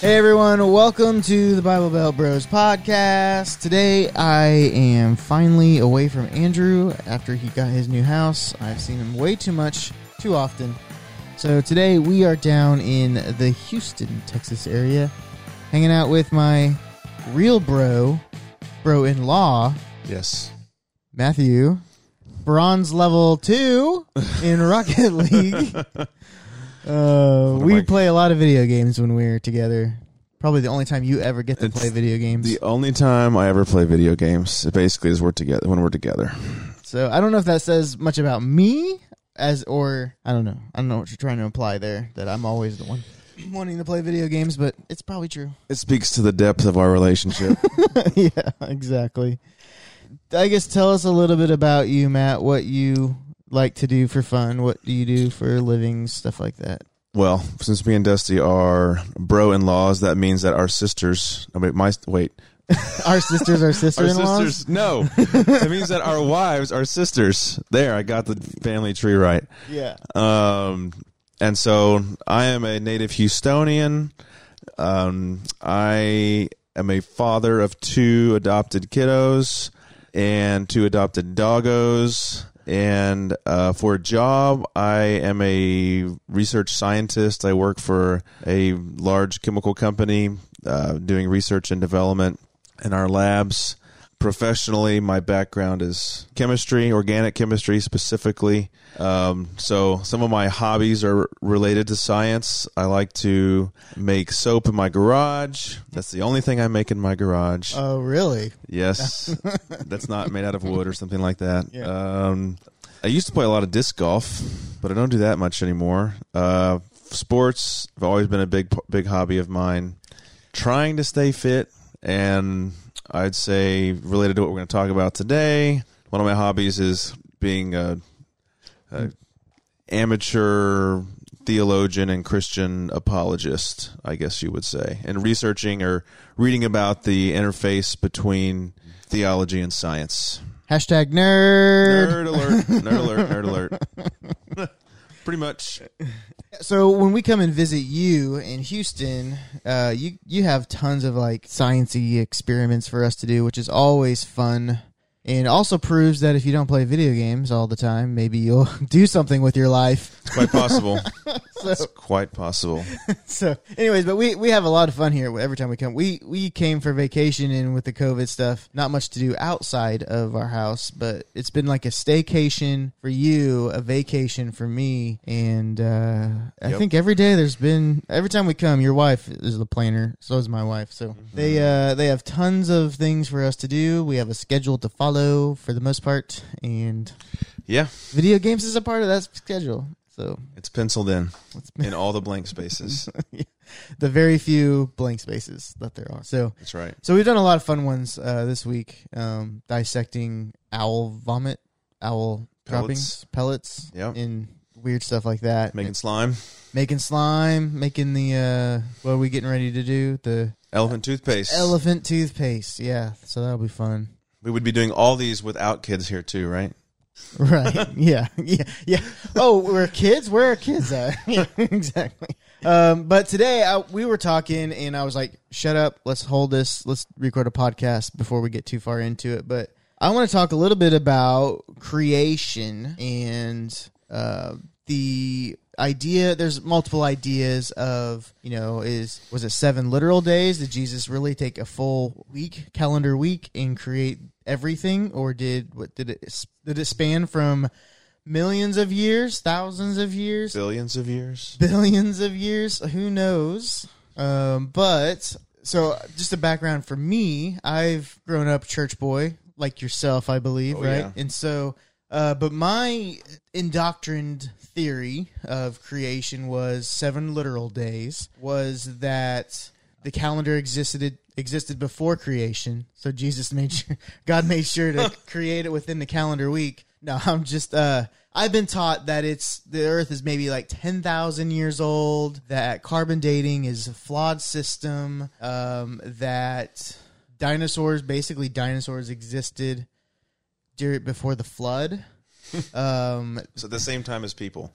Hey everyone, welcome to the Bible Belt Bros podcast. Today I am finally away from Andrew after he got his new house. I've seen him way too much, too often. So today we are down in the Houston, Texas area, hanging out with my real bro, bro in law, Yes. Matthew, bronze level two in Rocket League. Uh, we my- play a lot of video games when we're together. Probably the only time you ever get to It's play video games. The only time I ever play video games, basically is we're together when we're together. so I don't know if that says much about me as or I don't know. I don't know what you're trying to imply there that I'm always the one wanting to play video games, but it's probably true. It speaks to the depth of our relationship. yeah, exactly. I guess tell us a little bit about you, Matt. What you like to do for fun? What do you do for a living? Stuff like that. well, since me and Dusty are bro-in-laws, that means that our sisters. I mean, my wait, Our sisters are our sister-in-laws. sisters. No, it means that our wives are sisters. There, I got the family tree right. Yeah. Um, and so I am a native Houstonian. Um, I am a father of two adopted kiddos and two adopted doggos. And uh, for a job, I am a research scientist. I work for a large chemical company uh, doing research and development in our labs. Professionally, my background is chemistry, organic chemistry specifically. Um, so some of my hobbies are related to science. I like to make soap in my garage. That's the only thing I make in my garage. Oh, really? Yes, that's not made out of wood or something like that. Yeah. Um, I used to play a lot of disc golf, but I don't do that much anymore. Uh, sports have always been a big big hobby of mine. Trying to stay fit, and I'd say related to what we're going to talk about today, one of my hobbies is being a, a amateur theologian and Christian apologist, I guess you would say, and researching or reading about the interface between theology and science. Hashtag nerd. Nerd alert! Nerd alert! Nerd alert! Pretty much. So when we come and visit you in Houston, uh, you you have tons of like sciency experiments for us to do, which is always fun, and also proves that if you don't play video games all the time, maybe you'll do something with your life. It's quite possible. So, It's quite possible. so anyways, but we we have a lot of fun here every time we come. We we came for vacation, and with the COVID stuff, not much to do outside of our house, but it's been like a staycation for you, a vacation for me, and uh, I Yep. think every day there's been every time we come, your wife is the planner, so is my wife. So they uh, they have tons of things for us to do. We have a schedule to follow for the most part, and Yeah, video games is a part of that schedule. So it's penciled in it's in all the blank spaces. the very few blank spaces that there are. So That's right. So we've done a lot of fun ones uh, this week, um, dissecting owl vomit, owl droppings, pellets, Yep. and weird stuff like that. Making slime, making slime, making the uh, what are we getting ready to do? The elephant toothpaste. elephant toothpaste. Yeah, so that'll be fun. we would be doing all these without kids here too, right? Right? yeah, yeah, yeah. Oh, we're kids. Where are kids at? yeah, exactly. Um, but today I, we were talking, and I was like, "Shut up! Let's hold this. Let's record a podcast before we get too far into it." But I want to talk a little bit about creation and uh, the idea. There's multiple ideas of you know is was it seven literal days? Did Jesus really take a full week, calendar week, and create everything, or did what did it did it span from millions of years, thousands of years, Billions of years. billions of years. Who knows? Um, but so, just a background for me. I've grown up church boy, like yourself, I believe, Oh, right? yeah. And so, uh, but my indoctrined theory of creation was seven literal days. Was that the calendar existed existed before creation? So Jesus made sure, God made sure to create it within the calendar week. No, I'm just uh I've been taught that it's the earth is maybe like 10,000 years old, that carbon dating is a flawed system, um that dinosaurs basically dinosaurs existed during before the flood. Um So at the same time as people.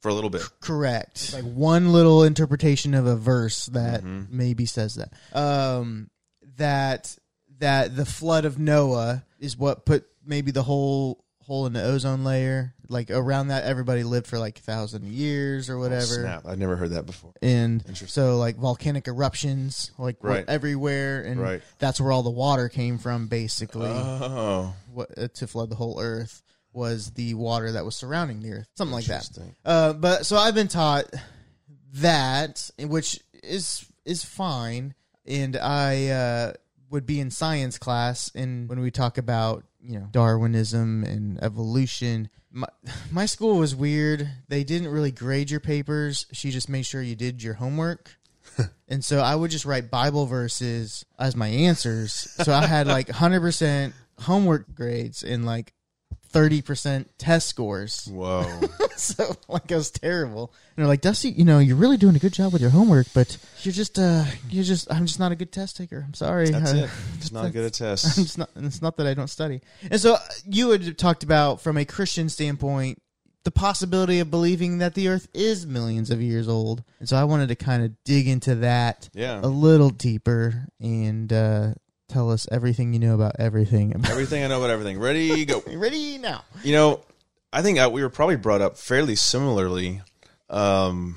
For a little bit. Correct. Like one little interpretation of a verse that Mhm. maybe says that. Um, that that the flood of Noah is what put maybe the whole hole in the ozone layer. Like around that, everybody lived for like a thousand years or whatever. Snap! I'd never heard that before. And Interesting. so, like volcanic eruptions, like were Right. everywhere, and Right. that's where all the water came from, basically Oh, what, uh, to flood the whole earth was the water that was surrounding the earth, something like that. Uh, but so I've been taught that, which is is fine, and I uh, would be in science class, and when we talk about you know Darwinism and evolution. My, my school was weird. They didn't really grade your papers. She just made sure you did your homework. and so I would just write Bible verses as my answers. So I had like 100% homework grades and like 30% test scores. Whoa. so like I was terrible. And they're like, Dusty, you know, you're really doing a good job with your homework, but you're just uh you're just I'm just not a good test taker. I'm sorry. That's Uh, it. It's not good at tests. it's not it's not that I don't study. And so you had talked about from a Christian standpoint the possibility of believing that the earth is millions of years old. And so I wanted to kind of dig into that Yeah. a little deeper and uh tell us everything you know about everything. Everything I know about everything. Ready, go. Ready now. You know, I think uh, we were probably brought up fairly similarly um,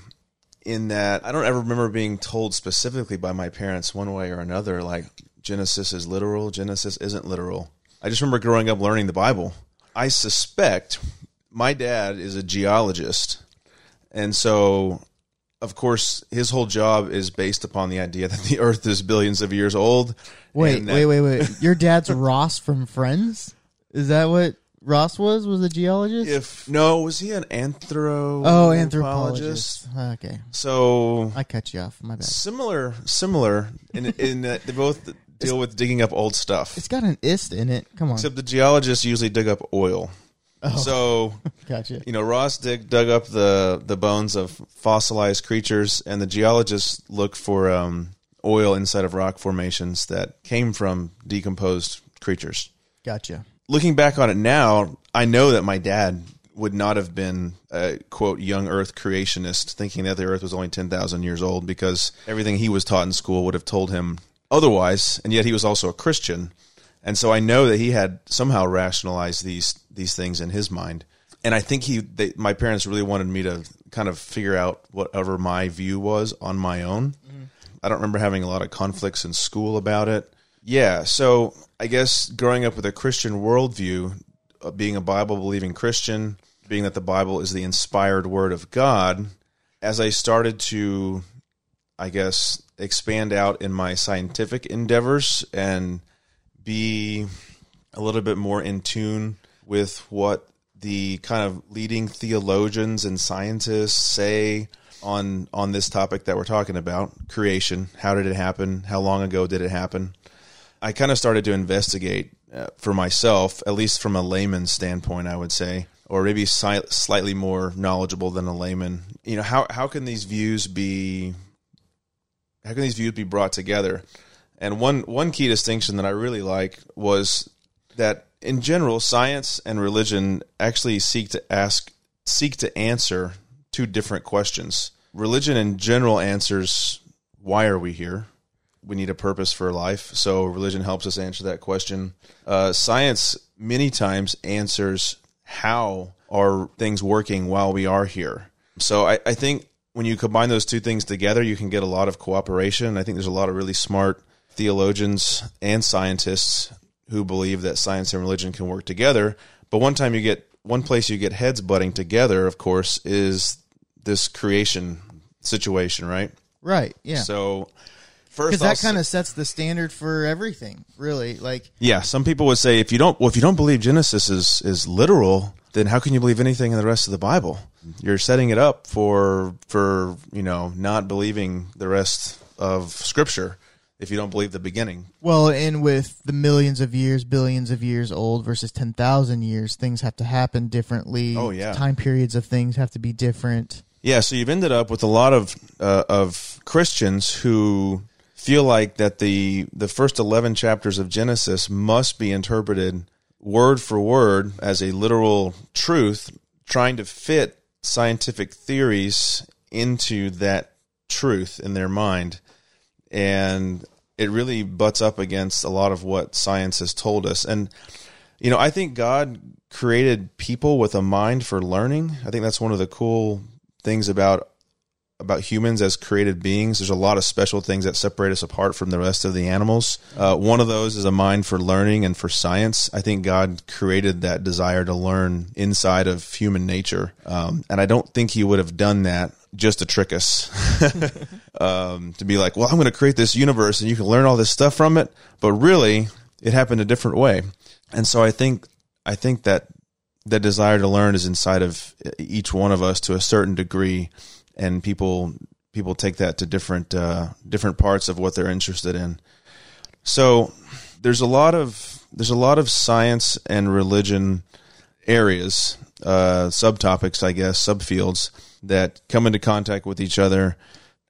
in that I don't ever remember being told specifically by my parents one way or another, like Genesis is literal, Genesis isn't literal. I just remember growing up learning the Bible. I suspect my dad is a geologist. And so, of course, his whole job is based upon the idea that the earth is billions of years old. Wait, that- wait, wait, wait. Your dad's Ross from Friends? Is that what Ross was? Was a geologist? If no, was he an anthro? oh, anthropologist. Okay. So I cut you off. My bad. similar, similar in in that they both deal with digging up old stuff. It's got an ist in it. Come on. Except the geologists usually dig up oil. Oh. So Gotcha. you know, Ross dig, dug up the the bones of fossilized creatures, and the geologists look for um, oil inside of rock formations that came from decomposed creatures. Gotcha. looking back on it now, I know that my dad would not have been a quote young Earth creationist, thinking that the Earth was only ten thousand years old, because everything he was taught in school would have told him otherwise. And yet he was also a Christian, and so I know that he had somehow rationalized these these things in his mind. And I think he, they, my parents really wanted me to kind of figure out whatever my view was on my own. I don't remember having a lot of conflicts in school about it. Yeah, so I guess growing up with a Christian worldview, uh, being a Bible believing Christian, being that the Bible is the inspired word of God, as I started to, I guess, expand out in my scientific endeavors and be a little bit more in tune with what the kind of leading theologians and scientists say on on this topic that we're talking about creation. How did it happen? How long ago did it happen? I kind of started to investigate uh, for myself at least from a layman's standpoint i would say or maybe si- slightly more knowledgeable than a layman. You know how how can these views be how can these views be brought together? And one one key distinction that i really like was that in general science and religion actually seek to ask seek to answer two different questions. Religion in general answers why are we here? We need a purpose for life. So religion helps us answer that question. Uh, science many times answers how are things working while we are here? So I, I think when you combine those two things together you can get a lot of cooperation. I think there's a lot of really smart theologians and scientists who believe that science and religion can work together. But one time you get one place you get heads butting together, of course, is this creation situation, right? Right. Yeah. So first, Because that kind of sets the standard for everything, really. Like, yeah, some people would say if you don't well, if you don't believe Genesis is is literal, then how can you believe anything in the rest of the Bible? You're setting it up for for you know not believing the rest of Scripture if you don't believe the beginning. well, and with the millions of years, billions of years old versus 10,000 years, things have to happen differently. Oh, yeah. Time periods of things have to be different. Yeah, so you've ended up with a lot of uh, of Christians who feel like that the the first eleven chapters of Genesis must be interpreted word for word as a literal truth, trying to fit scientific theories into that truth in their mind. And it really butts up against a lot of what science has told us. And, you know, I think God created people with a mind for learning. I think that's one of the cool things about about humans as created beings. There's a lot of special things that separate us apart from the rest of the animals. Uh, one of those is a mind for learning and for science. I think God created that desire to learn inside of human nature, um, and I don't think He would have done that just to trick us. um, to be like, well, I'm going to create this universe and you can learn all this stuff from it, but really, it happened a different way. And so I think I think that that desire to learn is inside of each one of us to a certain degree and people people take that to different uh, different parts of what they're interested in. So there's a lot of there's a lot of science and religion areas, uh, subtopics, I guess, subfields that come into contact with each other,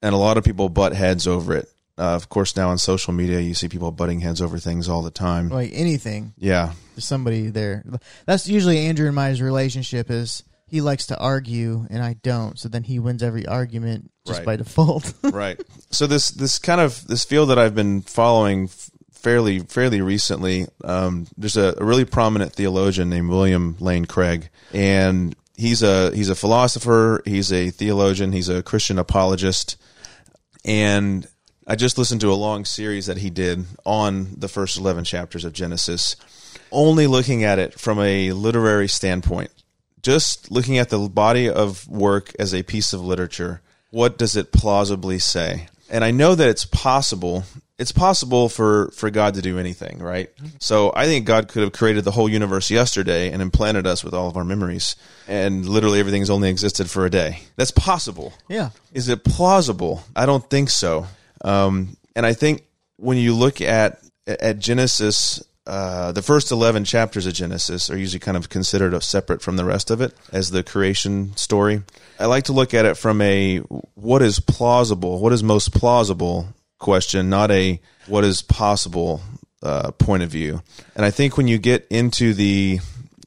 and a lot of people butt heads over it. Uh, of course, now on social media, you see people butting heads over things all the time. Like anything, Yeah, there's somebody there. That's usually Andrew and my relationship is he likes to argue and I don't. So then he wins every argument just Right. by default. right. So this this kind of this field that I've been following fairly fairly recently. Um, there's a, a really prominent theologian named William Lane Craig, and he's a he's a philosopher. He's a theologian. He's a Christian apologist, and I just listened to a long series that he did on the first eleven chapters of Genesis, only looking at it from a literary standpoint just looking at the body of work as a piece of literature, what does it plausibly say? And I know that it's possible. It's possible for, for God to do anything, right? So I think God could have created the whole universe yesterday and implanted us with all of our memories, and literally everything's only existed for a day. That's possible. yeah. Is it plausible? I don't think so. Um, and I think when you look at at Genesis, uh, the first eleven chapters of Genesis are usually kind of considered separate from the rest of it as the creation story. I like to look at it from a what is plausible, what is most plausible question, not a what is possible uh, point of view. And I think when you get into the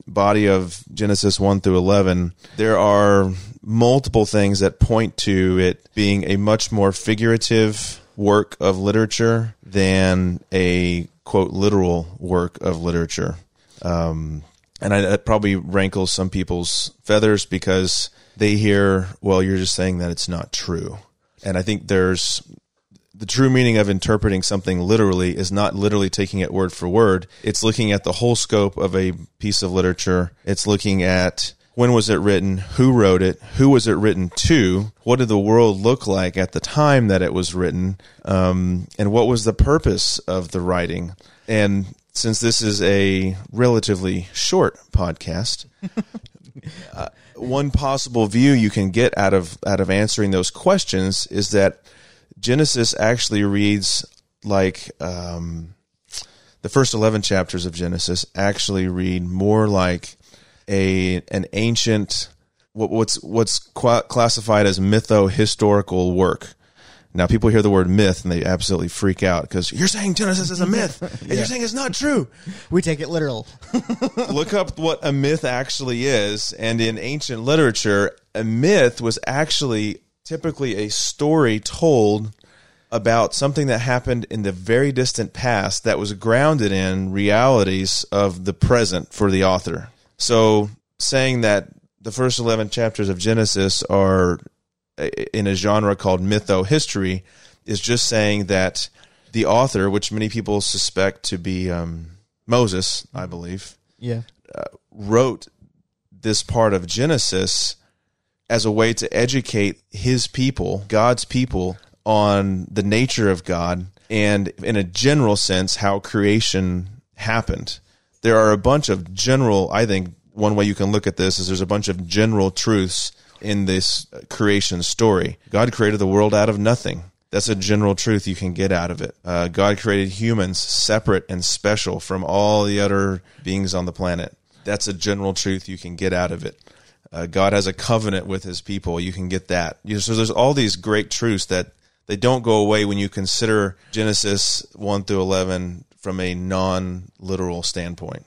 body of Genesis 1 through 11, there are multiple things that point to it being a much more figurative work of literature than a quote literal work of literature. Um, and I, that probably rankles some people's feathers because they hear, well, you're just saying that it's not true. And I think there's the true meaning of interpreting something literally is not literally taking it word for word. It's looking at the whole scope of a piece of literature. It's looking at when was it written, who wrote it, who was it written to, what did the world look like at the time that it was written, um, and what was the purpose of the writing. And since this is a relatively short podcast, uh, one possible view you can get out of out of answering those questions is that Genesis actually reads like um, the first eleven chapters of Genesis actually read more like a an ancient what, what's what's qua classified as mytho historical work. Now, people hear the word myth and they absolutely freak out because you're saying Genesis is a myth, and you're saying it's not true. We take it literal. Look up what a myth actually is, and in ancient literature, a myth was actually typically a story told about something that happened in the very distant past that was grounded in realities of the present for the author. So, saying that the first 11 chapters of Genesis are in a genre called mytho history is just saying that the author, which many people suspect to be um, Moses, I believe, yeah. wrote this part of Genesis as a way to educate his people, God's people, on the nature of God and, in a general sense, how creation happened. There are a bunch of general, I think, one way you can look at this is there's a bunch of general truths in this creation story. God created the world out of nothing. That's a general truth you can get out of it. Uh, God created humans separate and special from all the other beings on the planet. That's a general truth you can get out of it. Uh, God has a covenant with his people. You can get that. You know, so there's all these great truths that they don't go away when you consider Genesis 1 through 11 from a non literal standpoint.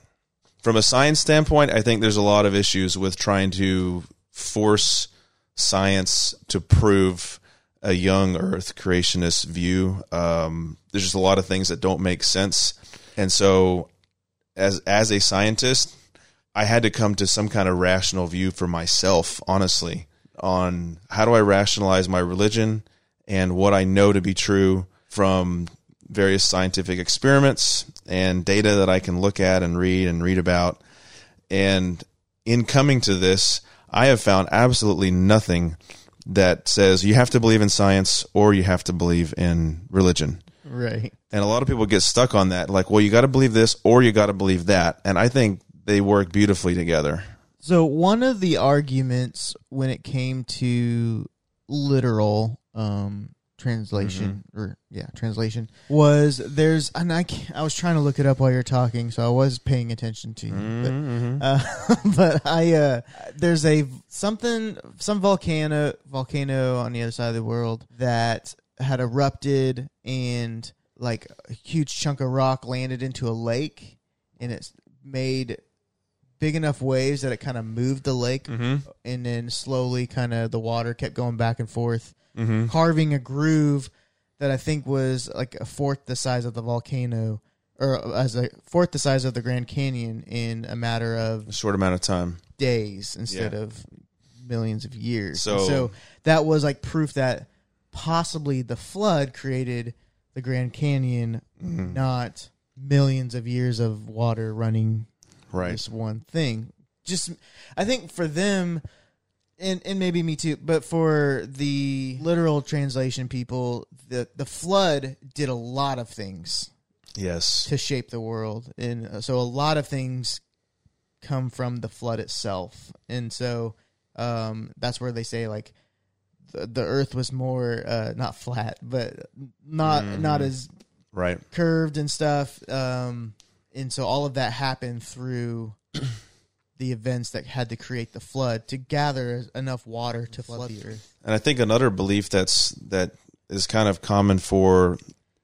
From a science standpoint, I think there's a lot of issues with trying to force science to prove a young Earth creationist view. Um, there's just a lot of things that don't make sense, and so as as a scientist, I had to come to some kind of rational view for myself, honestly, on how do I rationalize my religion and what I know to be true from various scientific experiments and data that I can look at and read and read about. And in coming to this, I have found absolutely nothing that says you have to believe in science or you have to believe in religion. Right. And a lot of people get stuck on that. Like, well, you got to believe this or you got to believe that. And I think they work beautifully together. So one of the arguments when it came to literal um, translation or yeah translation was there's and I I was trying to look it up while you're talking, so I was paying attention to you. But, Mm-hmm. uh, but I uh, there's a something some volcano volcano on the other side of the world that had erupted and like a huge chunk of rock landed into a lake and it's made big enough waves that it kind of moved the lake Mm-hmm. and then slowly kind of the water kept going back and forth Mm-hmm. carving a groove that I think was like a fourth the size of the volcano or as a fourth the size of the Grand Canyon in a matter of A short amount of time. days instead Yeah. of millions of years. So- so that was like proof that possibly the flood created the Grand Canyon, Mm-hmm. not millions of years of water running Right. this one thing. Just I think for them and and maybe me too, but for the literal translation people, the the flood did a lot of things Yes. to shape the world. And uh, so a lot of things come from the flood itself. And so um, that's where they say like the, the earth was more uh, not flat, but not not as Right. curved and stuff. Um, and so all of that happened through the events that had to create the flood to gather enough water to flood the earth. And I think another belief that's that is kind of common for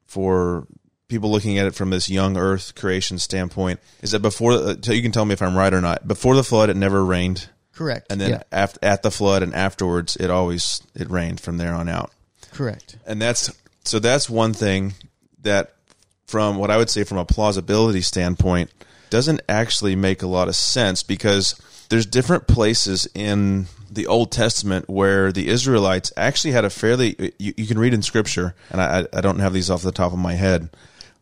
for people looking at it from this young Earth creation standpoint is that before uh, so you can tell me if I'm right or not. Before the flood, it never rained, Correct. and then yeah, after at the flood and afterwards, it always it rained from there on out. correct. And that's so that's one thing that from what I would say from a plausibility standpoint doesn't actually make a lot of sense because there's different places in the Old Testament where the Israelites actually had a fairly you, you can read in scripture and I, I don't have these off the top of my head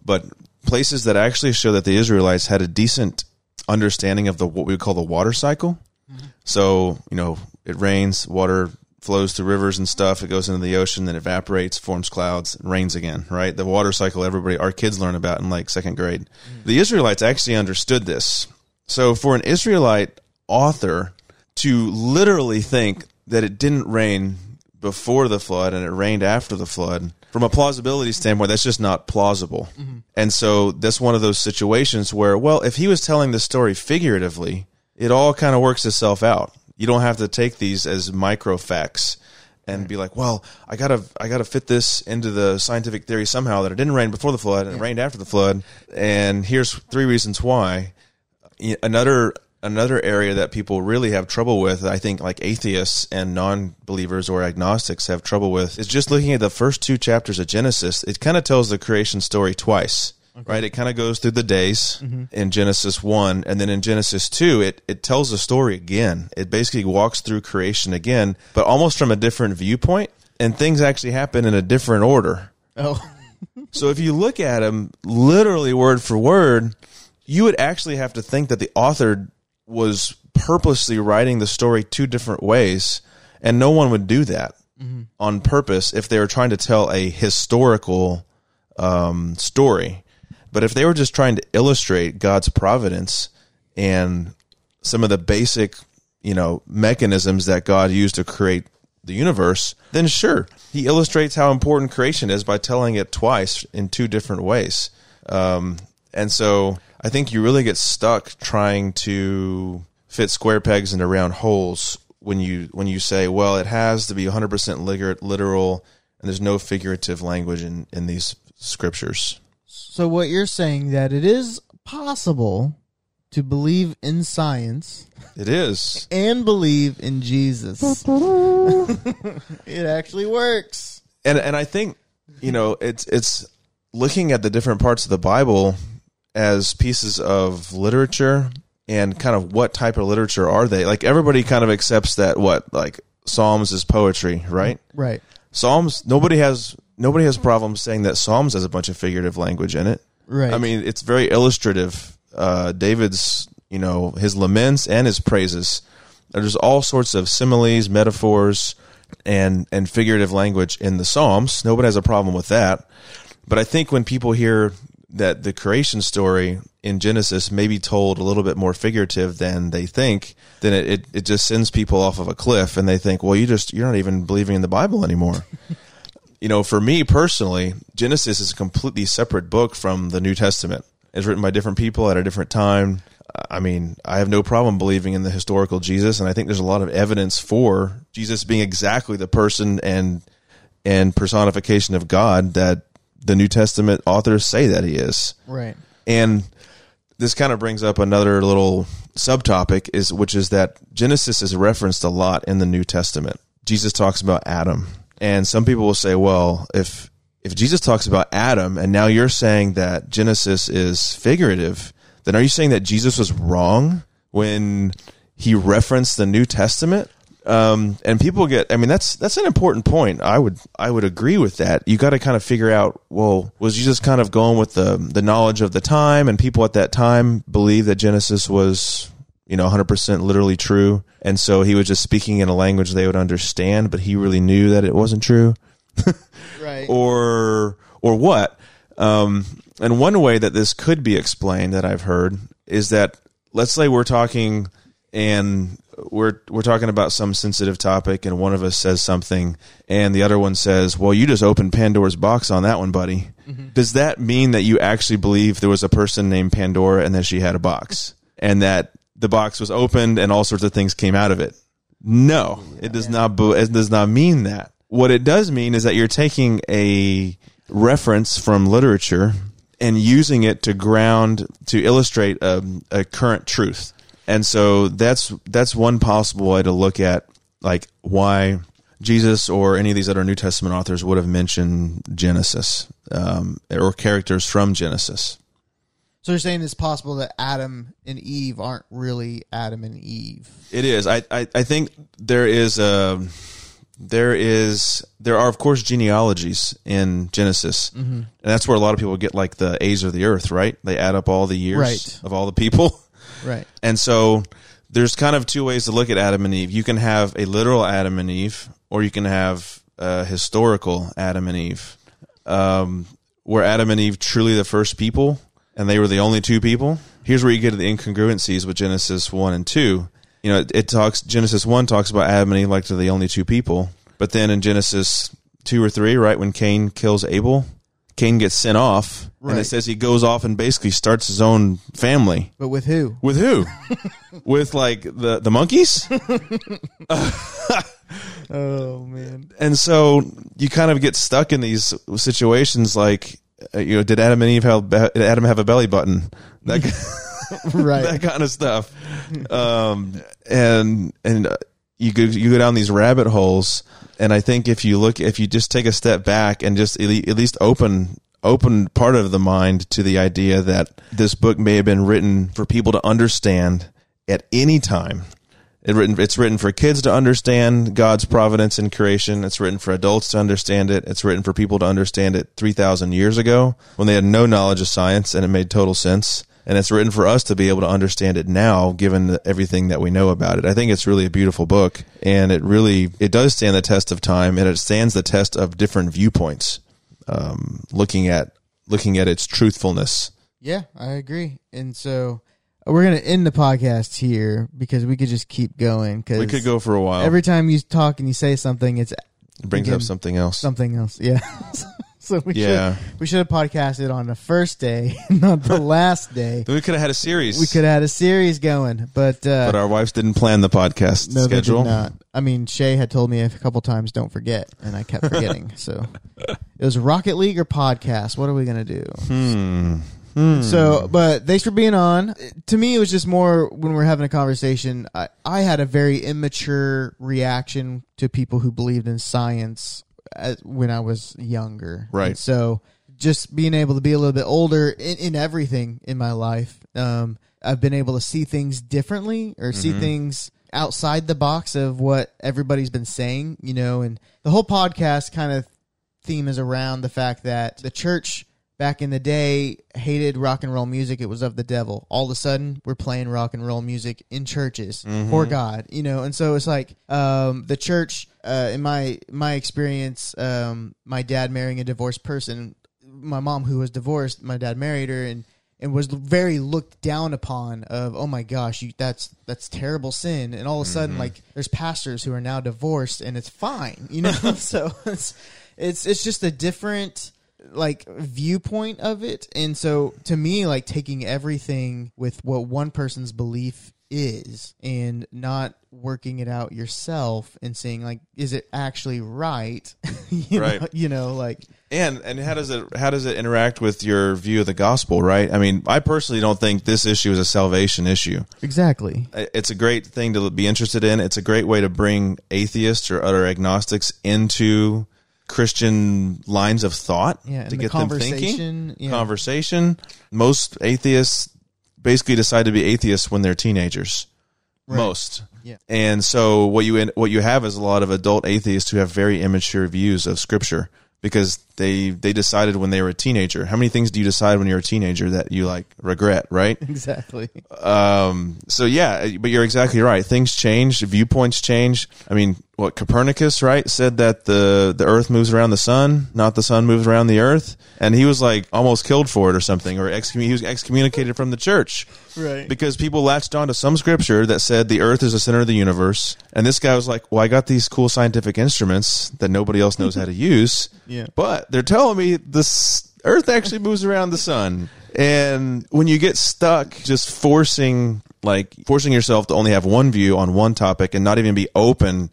but places that actually show that the Israelites had a decent understanding of the what we would call the water cycle. Mm-hmm. So, you know, it rains, water flows through rivers and stuff. It goes into the ocean, then evaporates, forms clouds, and rains again, right? The water cycle everybody, our kids learn about in like second grade. Mm. The Israelites actually understood this. So, for an Israelite author to literally think that it didn't rain before the flood and it rained after the flood, from a plausibility standpoint, that's just not plausible. Mm-hmm. And so, that's one of those situations where, well, if he was telling the story figuratively, it all kind of works itself out. You don't have to take these as micro facts and be like, well, I gotta, I gotta fit this into the scientific theory somehow that it didn't rain before the flood and it rained after the flood, and here's three reasons why. Another, another area that people really have trouble with, I think, like atheists and non-believers or agnostics have trouble with, is just looking at the first two chapters of Genesis. It kind of tells the creation story twice. Right, it kind of goes through the days in Genesis one, and then in Genesis two, it it tells the story again. It basically walks through creation again, but almost from a different viewpoint, and things actually happen in a different order. Oh, So if you look at them literally word for word, you would actually have to think that the author was purposely writing the story two different ways, and no one would do that on purpose if they were trying to tell a historical um, story. But if they were just trying to illustrate God's providence and some of the basic, you know, mechanisms that God used to create the universe, then sure, he illustrates how important creation is by telling it twice in two different ways. Um, and so I think you really get stuck trying to fit square pegs into round holes when you when you say, well, it has to be 100% literal and there's no figurative language in, in these scriptures. So what you're saying that it is possible to believe in science It is. and believe in Jesus. it actually works. and and I think you know it's it's looking at the different parts of the Bible as pieces of literature and kind of what type of literature are they? Like everybody kind of accepts that what like Psalms is poetry, right? Right. Psalms nobody has nobody has problems saying that Psalms has a bunch of figurative language in it. Right. I mean, it's very illustrative. Uh, David's, you know, his laments and his praises. There's all sorts of similes, metaphors, and and figurative language in the Psalms. Nobody has a problem with that. But I think when people hear that the creation story in Genesis may be told a little bit more figurative than they think, then it, it, it just sends people off of a cliff and they think, well, you just you're not even believing in the Bible anymore you know, for me personally, Genesis is a completely separate book from the New Testament. It's written by different people at a different time. I mean, I have no problem believing in the historical Jesus, and I think there's a lot of evidence for Jesus being exactly the person and and personification of God that the New Testament authors say that he is. right. And this kind of brings up another little subtopic is which is that Genesis is referenced a lot in the New Testament. Jesus talks about Adam. And some people will say, well, if if Jesus talks about Adam and now you're saying that Genesis is figurative, then are you saying that Jesus was wrong when he referenced the New Testament? Um, and people get, I mean, that's, that's an important point. I would, I would agree with that. You got to kind of figure out, well, was Jesus kind of going with the, the knowledge of the time and people at that time believe that Genesis was, you know, 100% literally true. And so he was just speaking in a language they would understand, but he really knew that it wasn't true Right. or or what? Um, and one way that this could be explained that I've heard is that let's say we're talking and we're we're talking about some sensitive topic and one of us says something and the other one says, "Well, you just opened Pandora's box on that one, buddy." Does that mean that you actually believe there was a person named Pandora and that she had a box and that the box was opened and all sorts of things came out of it? No, it does not. bo- It does not mean that. What it does mean is that you're taking a reference from literature and using it to ground to illustrate a, a current truth. And so that's that's one possible way to look at like why Jesus or any of these other New Testament authors would have mentioned Genesis um, or characters from Genesis. So you're saying it's possible that Adam and Eve aren't really Adam and Eve. It is. I, I, I think there is a there is there are of course genealogies in Genesis, and that's where a lot of people get like the age of the earth. Right? They add up all the years Right. of all the people, Right. and so there's kind of two ways to look at Adam and Eve. You can have a literal Adam and Eve, or you can have a historical Adam and Eve. Um, were Adam and Eve truly the first people, and they were the only two people? Here's where you get to the incongruencies with Genesis one and two. You know, it, it talks Genesis one talks about Adam and Eve like they're the only two people, but then in Genesis two or three, right when Cain kills Abel, Cain gets sent off, and it says he goes off and basically starts his own family. But with who? With who? With like the the monkeys? Oh man. and so you kind of get stuck in these situations like you know did adam and eve have adam have a belly button? That, Right. that kind of stuff. Um and and uh, you go you go down these rabbit holes and i think if you look if you just take a step back and just at at least open open part of the mind to the idea that this book may have been written for people to understand at any time it written, it's written for kids to understand God's providence in creation. It's written for adults to understand it. It's written for people to understand it 3,000 years ago when they had no knowledge of science and it made total sense. And it's written for us to be able to understand it now, given everything that we know about it. I think it's really a beautiful book and it really, it does stand the test of time and it stands the test of different viewpoints, um, looking at, looking at its truthfulness. Yeah, I agree. And so we're gonna end the podcast here because we could just keep going. Because We could go for a while. every time you talk and you say something, it's it brings again, up something else. something else. Yeah. so we Yeah. should we should have podcasted on the first day, not the last day. we could have had a series. We could have had a series going, but uh, but our wives didn't plan the podcast no, schedule. not. I mean, Shay had told me a couple times, "Don't forget," and I kept forgetting. so it was Rocket League or podcast. What are we gonna do? Hmm. Hmm. So, but thanks for being on. To me, it was just more when we're having a conversation. I, I had a very immature reaction to people who believed in science as, when I was younger. Right. And so, just being able to be a little bit older in, in everything in my life, um, I've been able to see things differently or see Mm-hmm. things outside the box of what everybody's been saying, you know, and the whole podcast kind of theme is around the fact that the church back in the day hated rock and roll music. It was of the devil. All of a sudden, we're playing rock and roll music in churches for God, you know. And so it's like um, the church, uh, in my my experience, um, my dad marrying a divorced person, my mom who was divorced, my dad married her, and and was very looked down upon of oh my gosh you that's that's terrible sin and all of a sudden like there's pastors who are now divorced and it's fine you know so it's it's it's just a different like viewpoint of it and so to me like taking everything with what one person's belief is and not working it out yourself and saying like is it actually right you Right. know, you know like And and how does it how does it interact with your view of the gospel? Right. I mean, I personally don't think this issue is a salvation issue. exactly It's a great thing to be interested in. It's a great way to bring atheists or other agnostics into Christian lines of thought Yeah, to the get them thinking. conversation, yeah. Conversation. Most atheists basically decide to be atheists when they're teenagers. Most. Yeah. And so what you what you have is a lot of adult atheists who have very immature views of scripture because they they decided when they were a teenager. How many things do you decide when you're a teenager that you like regret, right? exactly Um, so yeah, but you're exactly right. Things change, viewpoints change. I mean, what Copernicus, right, said that the the Earth moves around the sun, not the sun moves around the Earth, and he was like almost killed for it or something, or excommun- he was excommunicated from the church, Right. Because people latched onto some scripture that said the Earth is the center of the universe, and this guy was like, "Well, I got these cool scientific instruments that nobody else knows how to use, Yeah. but they're telling me this Earth actually moves around the sun. And when you get stuck just forcing like forcing yourself to only have one view on one topic and not even be open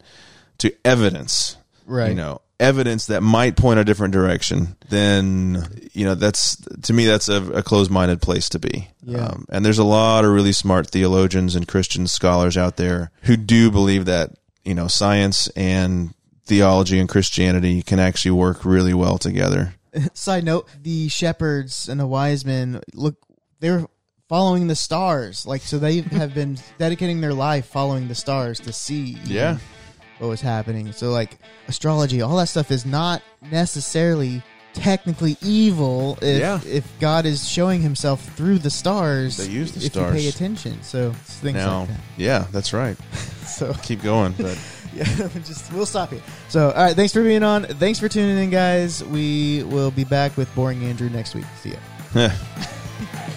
to evidence. Right. You know, evidence that might point a different direction, then you know, that's to me that's a, a closed minded place to be. Yeah. Um, and there's a lot of really smart theologians and Christian scholars out there who do believe that, you know, science and theology and Christianity can actually work really well together. Side note: the shepherds and the wise men look. They were following the stars, like so. They have been dedicating their life following the stars to see. Yeah. what was happening. So, like astrology, all that stuff is not necessarily technically evil if Yeah. if God is showing Himself through the stars. They use the if stars. you pay attention. So things Now, like that. yeah, that's right. So Keep going, but yeah, just we'll stop here. So, all right, thanks for being on. Thanks for tuning in, guys. We will be back with Boring Andrew next week. See ya.